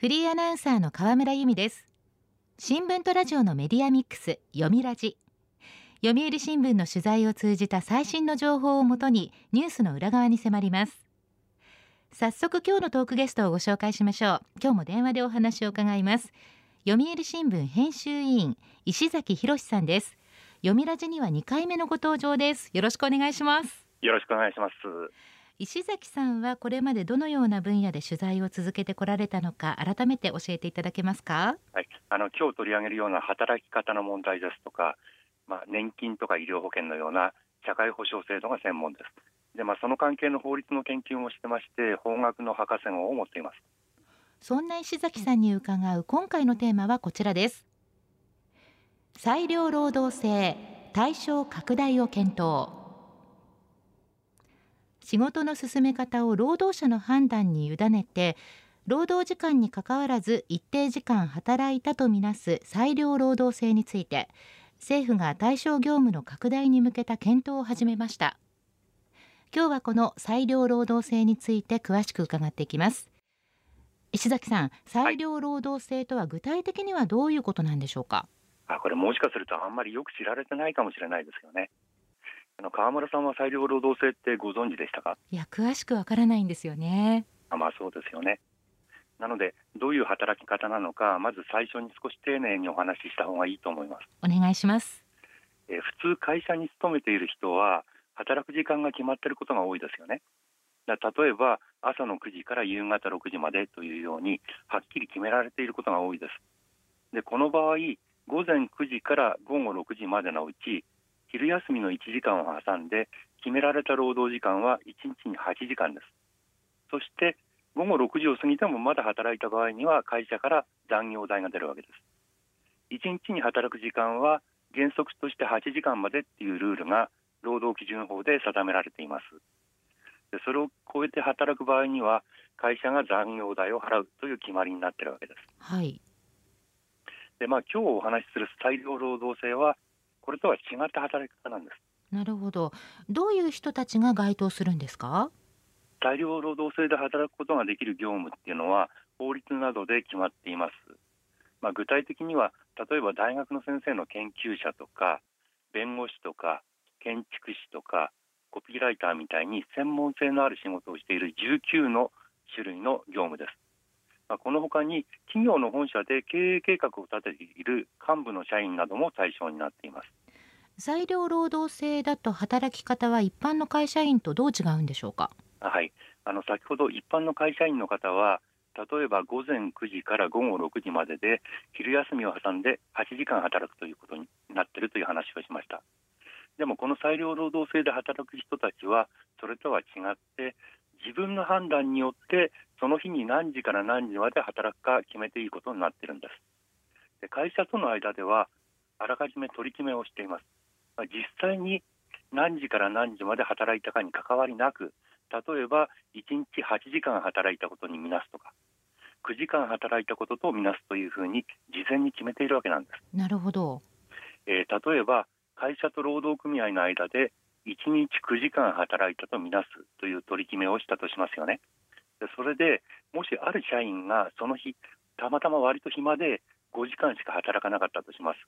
フリーアナウンサーの河村由美です。新聞とラジオのメディアミックス読みラジ。読売新聞の取材を通じた最新の情報をもとにニュースの裏側に迫ります。早速今日のトークゲストをご紹介しましょう。今日も電話でお話を伺います。読売新聞編集委員石崎博さんです。読みラジには2回目のご登場です。よろしくお願いします。よろしくお願いします。石崎さんはこれまでどのような分野で取材を続けてこられたのか改めて教えていただけますか？はい。あの今日取り上げるような働き方の問題ですとかまあ年金とか医療保険のような社会保障制度が専門です。でまあその関係の法律の研究もしてまして法学の博士号を持っています。そんな石崎さんに伺う今回のテーマはこちらです。裁量労働制対象拡大を検討仕事の進め方を労働者の判断に委ねて労働時間にかかわらず一定時間働いたとみなす裁量労働制について政府が対象業務の拡大に向けた検討を始めました。今日はこの裁量労働制について詳しく伺っていきます。石崎さん裁量労働制とは具体的にはどういうことなんでしょうか、はい、あこれもしかするとあんまりよく知られてないかもしれないですよね。あの川村さんは裁量労働制ってご存知でしたか？いや詳しくわからないんですよね。あまあそうですよね。なのでどういう働き方なのかまず最初に少し丁寧にお話しした方がいいと思います。お願いします。え普通会社に勤めている人は働く時間が決まっていることが多いですよね。だ例えば朝の9時から夕方6時までというようにはっきり決められていることが多いです。でこの場合午前9時から午後6時までのうち昼休みの1時間を挟んで決められた労働時間は1日に8時間ですそして午後6時を過ぎてもまだ働いた場合には会社から残業代が出るわけです1日に働く時間は原則として8時間までっていうルールが労働基準法で定められていますでそれを超えて働く場合には会社が残業代を払うという決まりになっているわけです。はい。でまあ今日お話しする裁量労働制はこれとは違った働き方なんです。なるほど。どういう人たちが該当するんですか？大量労働制で働くことができる業務っていうのは法律などで決まっています。まあ、具体的には例えば大学の先生の研究者とか弁護士とか建築士とかコピーライターみたいに専門性のある仕事をしている19の種類の業務です。まあ、このほかに企業の本社で経営計画を立てている幹部の社員なども対象になっています。裁量労働制だと働き方は一般の会社員とどう違うんでしょうか？はい、あの先ほど一般の会社員の方は例えば午前9時から午後6時までで昼休みを挟んで8時間働くということになっているという話をしましたでもこの裁量労働制で働く人たちはそれとは違って自分の判断によってその日に何時から何時まで働くか決めていいことになっているんです。で会社との間ではあらかじめ取り決めをしています。実際に何時から何時まで働いたかに関わりなく例えば1日8時間働いたことにみなすとか9時間働いたこととみなすというふうに事前に決めているわけなんです。なるほど、えー、例えば会社と労働組合の間で1日9時間働いたとみなすという取り決めをしたとしますよね。でそれでもしある社員がその日たまたま割と暇で5時間しか働かなかったとします。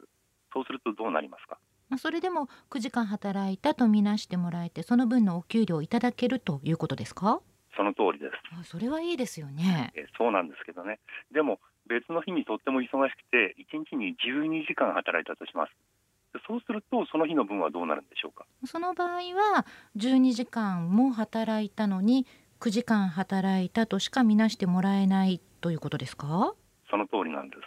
そうするとどうなりますか？それでも9時間働いたとみなしてもらえてその分のお給料をいただけるということですか？その通りですあそれはいいですよねえそうなんですけどねでも別の日にとっても忙しくて1日に12時間働いたとしますそうするとその日の分はどうなるんでしょうか？その場合は12時間も働いたのに9時間働いたとしかみなしてもらえないということですか？その通りなんです。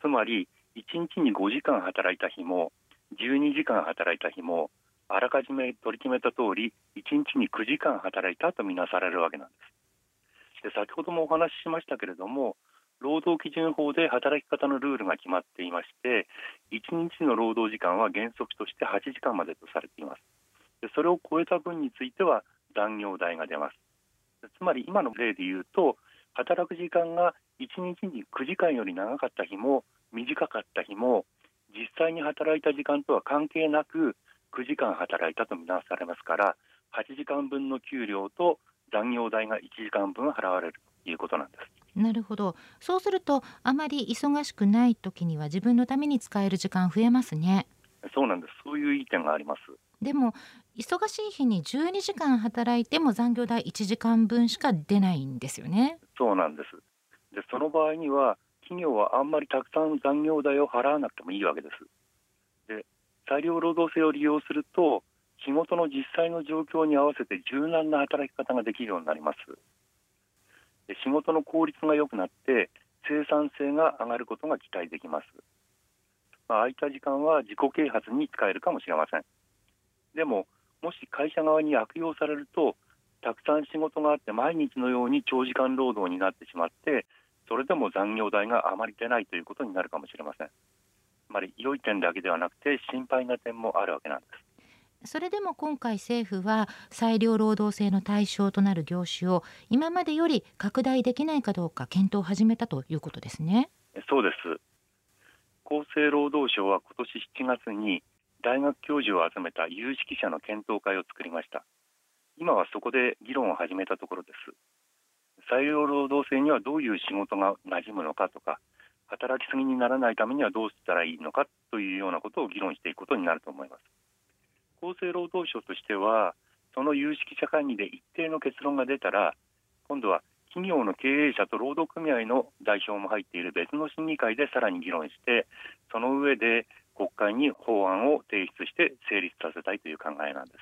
つまり1日に5時間働いた日も12時間働いた日もあらかじめ取り決めた通り1日に9時間働いたとみなされるわけなんです。で先ほどもお話ししましたけれども労働基準法で働き方のルールが決まっていまして1日の労働時間は原則として8時間までとされていますでそれを超えた分については残業代が出ますつまり今の例で言うと働く時間が1日に9時間より長かった日も短かった日も実際に働いた時間とは関係なく9時間働いたとみなされますから8時間分の給料と残業代が1時間分払われるということなんです。なるほど。そうするとあまり忙しくない時には自分のために使える時間増えますね。そうなんです。そういういい点があります。でも忙しい日に12時間働いても残業代1時間分しか出ないんですよね。そうなんです。でその場合には企業はあんまりたくさん残業代を払わなくてもいいわけです。で裁量労働制を利用すると仕事の実際の状況に合わせて柔軟な働き方ができるようになります。で仕事の効率が良くなって生産性が上がることが期待できます、まあ、空いた時間は自己啓発に使えるかもしれません。でももし会社側に悪用されるとたくさん仕事があって毎日のように長時間労働になってしまってそれでも残業代があまり出ないということになるかもしれません。つまり良い点だけではなくて心配な点もあるわけなんです。それでも今回政府は裁量労働制の対象となる業種を今までより拡大できないかどうか検討を始めたということですね。そうです。厚生労働省は今年7月に大学教授を集めた有識者の検討会を作りました。今はそこで議論を始めたところです。裁量労働制にはどういう仕事が馴染むのかとか働きすぎにならないためにはどうしたらいいのかというようなことを議論していくことになると思います厚生労働省としてはその有識者会議で一定の結論が出たら今度は企業の経営者と労働組合の代表も入っている別の審議会でさらに議論してその上で国会に法案を提出して成立させたいという考えなんです。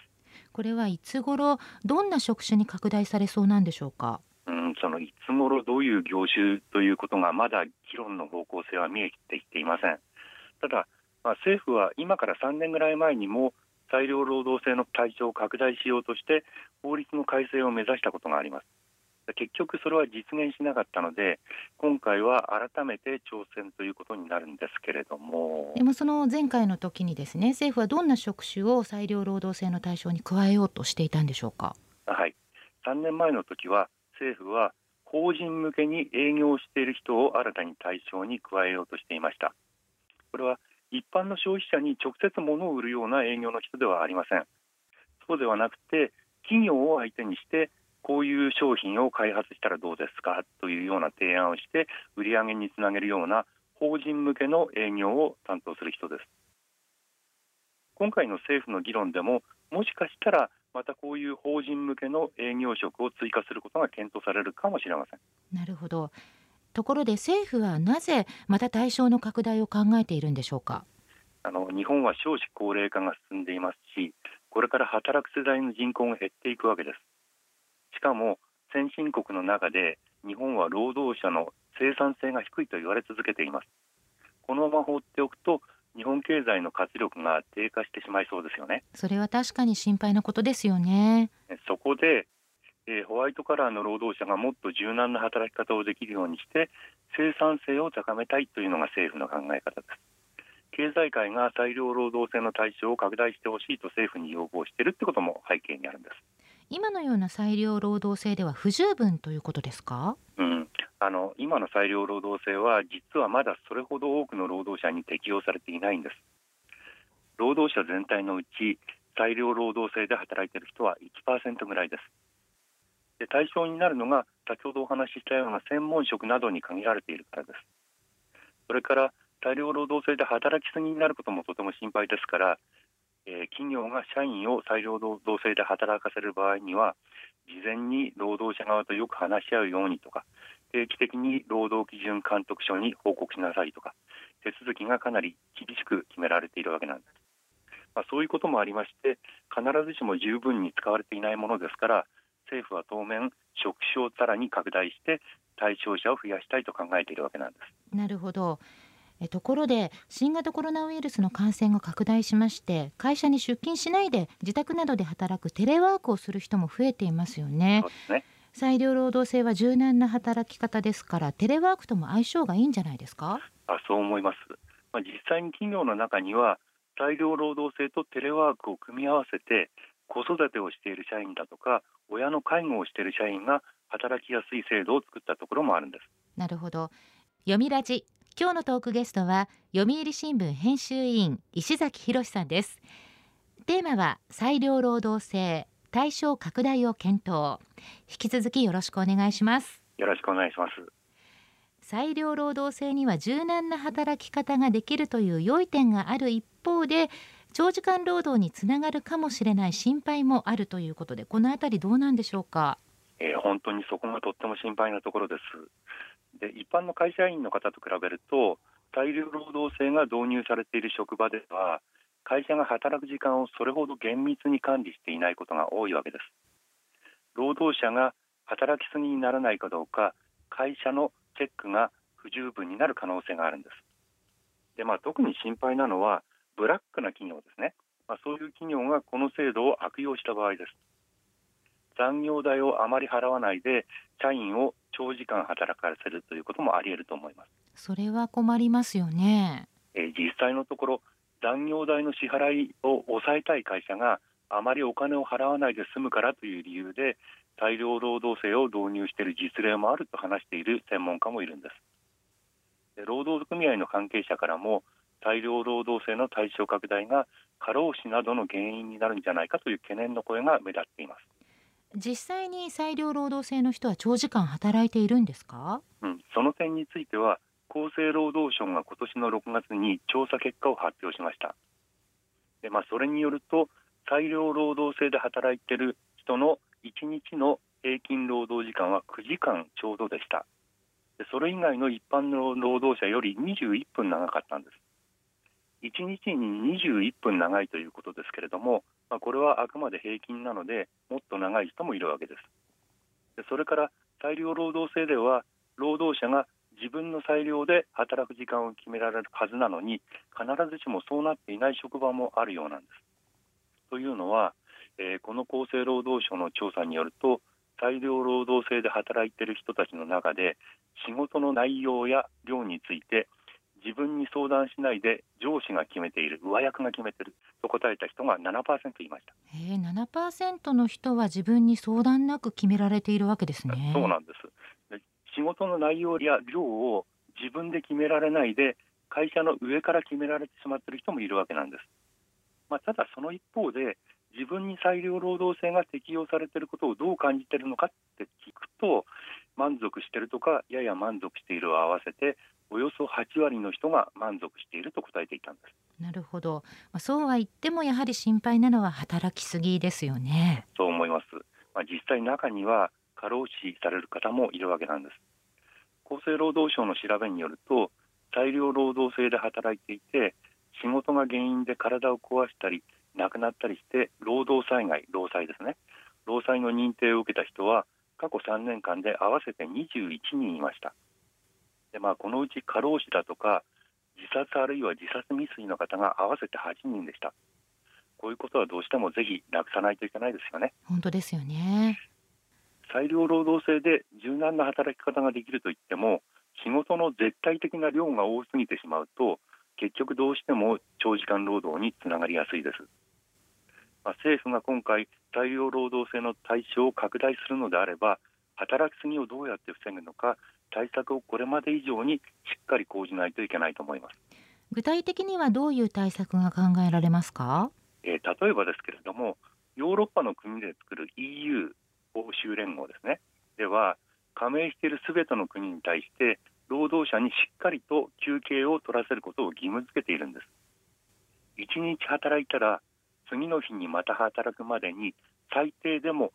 これはいつ頃どんな職種に拡大されそうなんでしょうか？うんそのいつ頃どういう業種ということがまだ議論の方向性は見えてきていません。ただ、まあ、政府は今から3年ぐらい前にも裁量労働制の対象を拡大しようとして法律の改正を目指したことがあります。結局それは実現しなかったので今回は改めて挑戦ということになるんですけれども。でもその前回の時にですね政府はどんな職種を裁量労働制の対象に加えようとしていたんでしょうか？はい。3年前の時は政府は法人向けに営業している人を新たに対象に加えようとしていました。これは一般の消費者に直接物を売るような営業の人ではありません。そうではなくて企業を相手にしてこういう商品を開発したらどうですか？というような提案をして売り上げにつなげるような法人向けの営業を担当する人です。今回の政府の議論でももしかしたらまたこういう法人向けの営業職を追加することが検討されるかもしれません。なるほど。ところで政府はなぜまた対象の拡大を考えているんでしょうか？あの日本は少子高齢化が進んでいますしこれから働く世代の人口が減っていくわけです。しかも先進国の中で日本は労働者の生産性が低いと言われ続けています。このまま放っておくと日本経済の活力が低下してしまいそうですよね。それは確かに心配なことですよね。そこでえー、ホワイトカラーの労働者がもっと柔軟な働き方をできるようにして生産性を高めたいというのが政府の考え方です。経済界が裁量労働制の対象を拡大してほしいと政府に要望しているってことも背景にあるんです。今のような裁量労働制では不十分ということですか、うん、あの今の裁量労働制は実はまだそれほど多くの労働者に適用されていないんです。労働者全体のうち裁量労働制で働いている人は1%ぐらいです。で対象になるのが先ほどお話ししたような専門職などに限られているからです。それから大量労働制で働きすぎになることもとても心配ですから、えー、企業が社員を裁量労働制で働かせる場合には事前に労働者側とよく話し合うようにとか定期的に労働基準監督署に報告しなさいとか手続きがかなり厳しく決められているわけなんです、まあ、そういうこともありまして必ずしも十分に使われていないものですから政府は当面職種をさらに拡大して対象者を増やしたいと考えているわけなんです。なるほど。えところで新型コロナウイルスの感染が拡大しまして会社に出勤しないで自宅などで働くテレワークをする人も増えていますよね。ね。裁量労働制は柔軟な働き方ですからテレワークとも相性がいいんじゃないですか？あそう思います、まあ、実際に企業の中には裁量労働制とテレワークを組み合わせて子育てをしている社員だとか親の介護をしている社員が働きやすい制度を作ったところもあるんです。なるほど。読みラジ。今日のトークゲストは読売新聞編集委員石崎博さんです。テーマは裁量労働制対象拡大を検討。引き続きよろしくお願いします。よろしくお願いします。裁量労働制には柔軟な働き方ができるという良い点がある一方で長時間労働につながるかもしれない心配もあるということでこのあたりどうなんでしょうか、えー、本当にそこがとっても心配なところです。で一般の会社員の方と比べると大量労働制が導入されている職場では会社が働く時間をそれほど厳密に管理していないことが多いわけです。労働者が働きすぎにならないかどうか会社のチェックが不十分になる可能性があるんです。で、まあ、特に心配なのはブラックな企業ですね、まあ、そういう企業がこの制度を悪用した場合です。残業代をあまり払わないで社員を長時間働かせるということもあり得ると思います。それは困りますよね、えー、実際のところ残業代の支払いを抑えたい会社があまりお金を払わないで済むからという理由で大量労働制を導入している実例もあると話している専門家もいるんです。労働組合の関係者からも大量労働制の対象拡大が過労死などの原因になるんじゃないかという懸念の声が目立っています。実際に裁量労働制の人は長時間働いているんですか、うん、その点については厚生労働省が今年の6月に調査結果を発表しました。で、まあ、それによると裁量労働制で働いている人の1日の平均労働時間は9時間ちょうどでした。でそれ以外の一般の労働者より21分長かったんです1日に21分長いということですけれども、まあ、これはあくまで平均なのでもっと長い人もいるわけですでそれから裁量労働制では労働者が自分の裁量で働く時間を決められるはずなのに必ずしもそうなっていない職場もあるようなんです。というのは、えー、この厚生労働省の調査によると裁量労働制で働いている人たちの中で仕事の内容や量について自分に相談しないで上司が決めている上役が決めていると答えた人が7%いました。えー、7%の人は自分に相談なく決められているわけですね。そうなんです。仕事の内容や量を自分で決められないで会社の上から決められてしまっている人もいるわけなんです、まあ、ただその一方で自分に裁量労働制が適用されていることをどう感じているのかって聞くと満足しているとかやや満足しているを合わせておよそ8割の人が満足していると答えていたんです。なるほど、まあ、そうは言ってもやはり心配なのは働きすぎですよね。そう思います、まあ、実際中には過労死される方もいるわけなんです。厚生労働省の調べによると大量労働制で働いていて仕事が原因で体を壊したり亡くなったりして労働災害労災ですね。労災の認定を受けた人は過去3年間で合わせて21人いましたで、まあ、このうち過労死だとか自殺あるいは自殺未遂の方が合わせて8人でした。こういうことはどうしてもぜひなくさないといけないですよね。本当ですよね。裁量労働制で柔軟な働き方ができるといっても仕事の絶対的な量が多すぎてしまうと結局どうしても長時間労働につながりやすいです、まあ、政府が今回裁量労働制の対象を拡大するのであれば働きすぎをどうやって防ぐのか対策をこれまで以上にしっかり講じないといけないと思います。具体的にはどういう対策が考えられますか、えー、例えばですけれどもヨーロッパの国で作る EU 欧州連合ですね。では加盟しているすべての国に対して労働者にしっかりと休憩を取らせることを義務付けているんです。1日働いたら次の日にまた働くまでに最低でも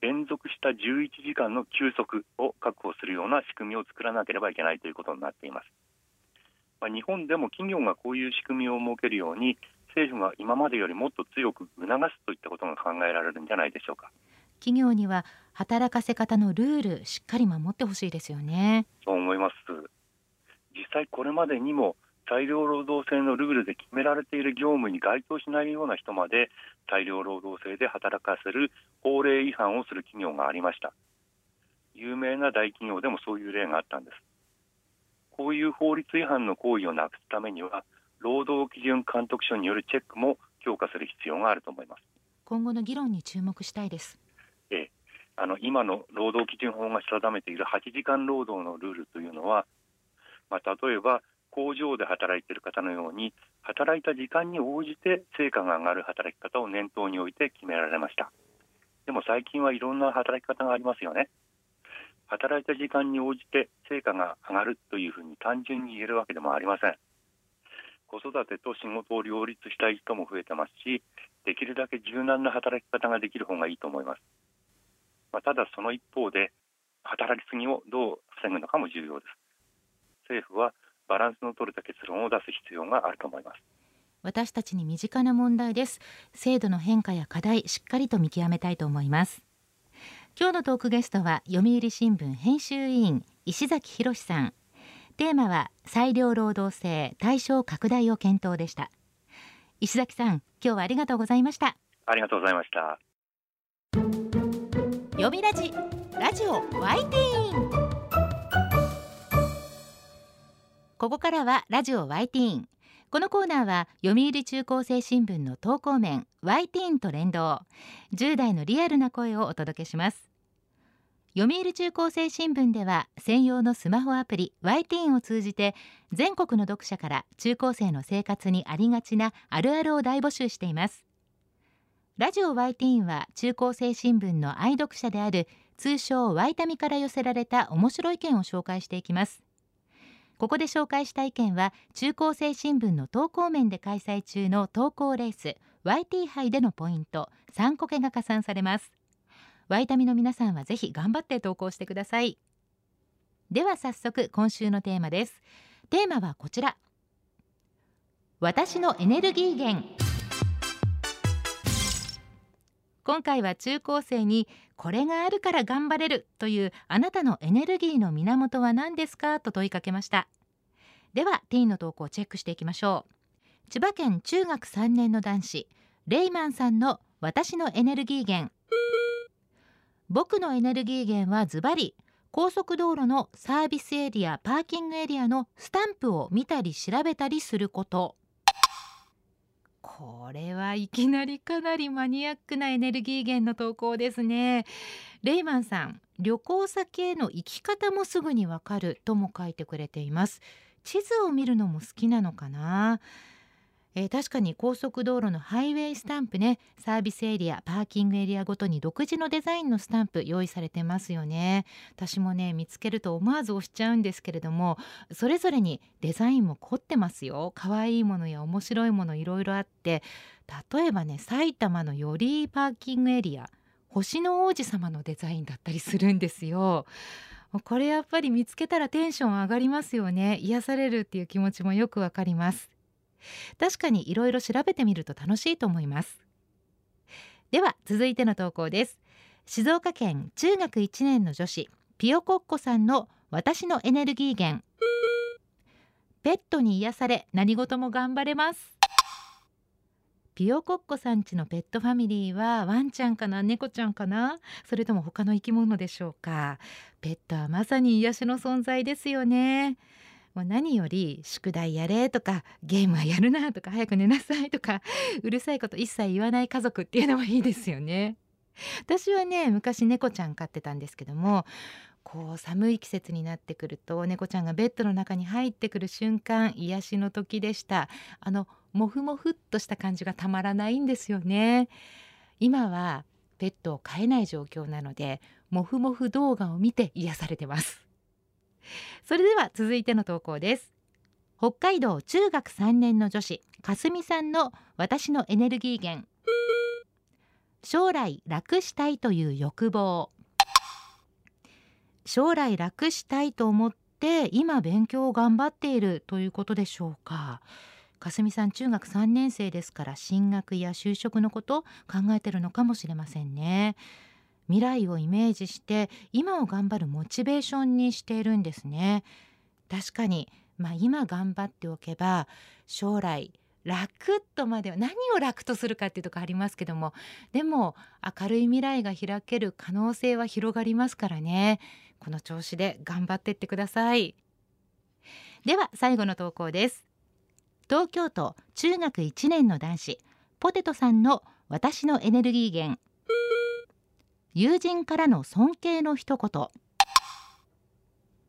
連続した11時間の休息を確保するような仕組みを作らなければいけないということになっています。まあ、日本でも企業がこういう仕組みを設けるように政府が今までよりもっと強く促すといったことが考えられるんじゃないでしょうか。企業には働かせ方のルールしっかり守ってほしいですよね。そう思います。実際これまでにも大量労働制のルールで決められている業務に該当しないような人まで大量労働制で働かせる法令違反をする企業がありました。有名な大企業でもそういう例があったんです。こういう法律違反の行為をなくすためには労働基準監督署によるチェックも強化する必要があると思います。今後の議論に注目したいです。ええ。あの今の労働基準法が定めている8時間労働のルールというのは、まあ、例えば工場で働いている方のように働いた時間に応じて成果が上がる働き方を念頭に置いて決められました。でも最近はいろんな働き方がありますよね。働いた時間に応じて成果が上がるというふうに単純に言えるわけでもありません。子育てと仕事を両立したい人も増えてますしできるだけ柔軟な働き方ができる方がいいと思います、まあ、ただその一方で働きすぎをどう防ぐのかも重要です。政府はバランスの取れた結論を出す必要があると思います。私たちに身近な問題です。制度の変化や課題しっかりと見極めたいと思います。今日のトークゲストは読売新聞編集委員石崎博さん。テーマは裁量労働制対象拡大を検討でした。石崎さん今日はありがとうございました。ありがとうございました。読みラジラジオワイティーンここからはラジオワイティーン。このコーナーは読売中高生新聞の投稿面 Y ティーンと連動。10代のリアルな声をお届けします。読売中高生新聞では専用のスマホアプリ Y ティーンを通じて全国の読者から中高生の生活にありがちなあるあるを大募集しています。ラジオ Y ティーンは中高生新聞の愛読者である通称 Y タミから寄せられた面白い意見を紹介していきます。ここで紹介した意見は中高生新聞の投稿面で開催中の投稿レース YT 杯でのポイント3個けが加算されます。ワイタミの皆さんはぜひ頑張って投稿してください。では早速今週のテーマです。テーマはこちら。私のエネルギー源。今回は中高生にこれがあるから頑張れるというあなたのエネルギーの源は何ですかと問いかけました。ではティーンの投稿をチェックしていきましょう。千葉県中学3年の男子レイマンさんの私のエネルギー源。僕のエネルギー源はズバリ高速道路のサービスエリアパーキングエリアのスタンプを見たり調べたりすること。これはいきなりかなりマニアックなエネルギー源の投稿ですね。レイマンさん旅行先への行き方もすぐにわかるとも書いてくれています。地図を見るのも好きなのかな？えー、確かに高速道路のハイウェイスタンプねサービスエリアパーキングエリアごとに独自のデザインのスタンプ用意されてますよね。私もね見つけると思わず押しちゃうんですけれどもそれぞれにデザインも凝ってますよ。可愛いものや面白いものいろいろあって例えばね埼玉の寄居パーキングエリア星の王子様のデザインだったりするんですよ。これやっぱり見つけたらテンション上がりますよね。癒されるっていう気持ちもよくわかります。確かにいろいろ調べてみると楽しいと思います。では続いての投稿です。静岡県中学1年の女子ピオコッコさんの私のエネルギー源。ペットに癒され何事も頑張れます。ピオコッコさんちのペットファミリーはワンちゃんかな猫ちゃんかなそれとも他の生き物でしょうか。ペットはまさに癒しの存在ですよね。もう何より宿題やれとかゲームはやるなとか早く寝なさいとか うるさいこと一切言わない家族っていうのもいいですよね。私はね昔猫ちゃん飼ってたんですけどもこう寒い季節になってくると猫ちゃんがベッドの中に入ってくる瞬間癒しの時でした。あのモフモフっとした感じがたまらないんですよね。今はペットを飼えない状況なのでモフモフ動画を見て癒されてます。それでは続いての投稿です。北海道中学3年の女子かすみさんの私のエネルギー源。将来楽したいという欲望。将来楽したいと思って今勉強を頑張っているということでしょうか。かすみさん中学3年生ですから進学や就職のこと考えてるのかもしれませんね。未来をイメージして今を頑張るモチベーションにしているんですね。確かにまあ今頑張っておけば将来楽とまでは何を楽とするかっていうとこありますけどもでも明るい未来が開ける可能性は広がりますからね。この調子で頑張ってってください。では最後の投稿です。東京都中学1年の男子ポテトさんの私のエネルギー源。友人からの尊敬の一言。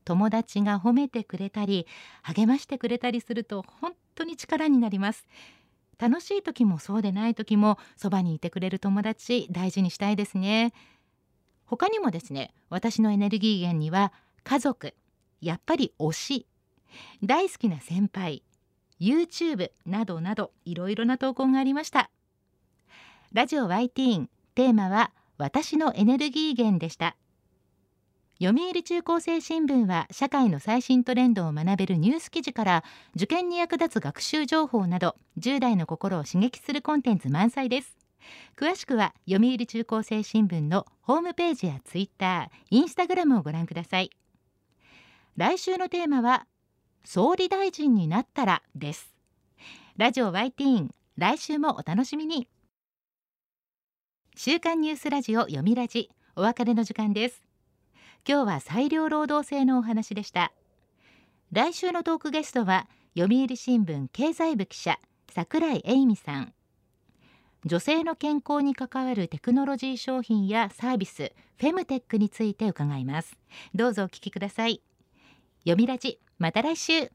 友達が褒めてくれたり励ましてくれたりすると本当に力になります。楽しい時もそうでない時もそばにいてくれる友達大事にしたいですね。他にもですね私のエネルギー源には家族やっぱり推し大好きな先輩 YouTube などなどいろいろな投稿がありました。ラジオ YT テーマは私のエネルギー源でした。読売中高生新聞は社会の最新トレンドを学べるニュース記事から受験に役立つ学習情報など10代の心を刺激するコンテンツ満載です。詳しくは読売中高生新聞のホームページやツイッター、インスタグラムをご覧ください。来週のテーマは総理大臣になったらです。ラジオ YT 来週もお楽しみに。週刊ニュースラジオ読みラジお別れの時間です。今日は裁量労働制のお話でした。来週のトークゲストは読売新聞経済部記者櫻井英美さん。女性の健康に関わるテクノロジー商品やサービスフェムテックについて伺います。どうぞお聞きください。読みラジまた来週。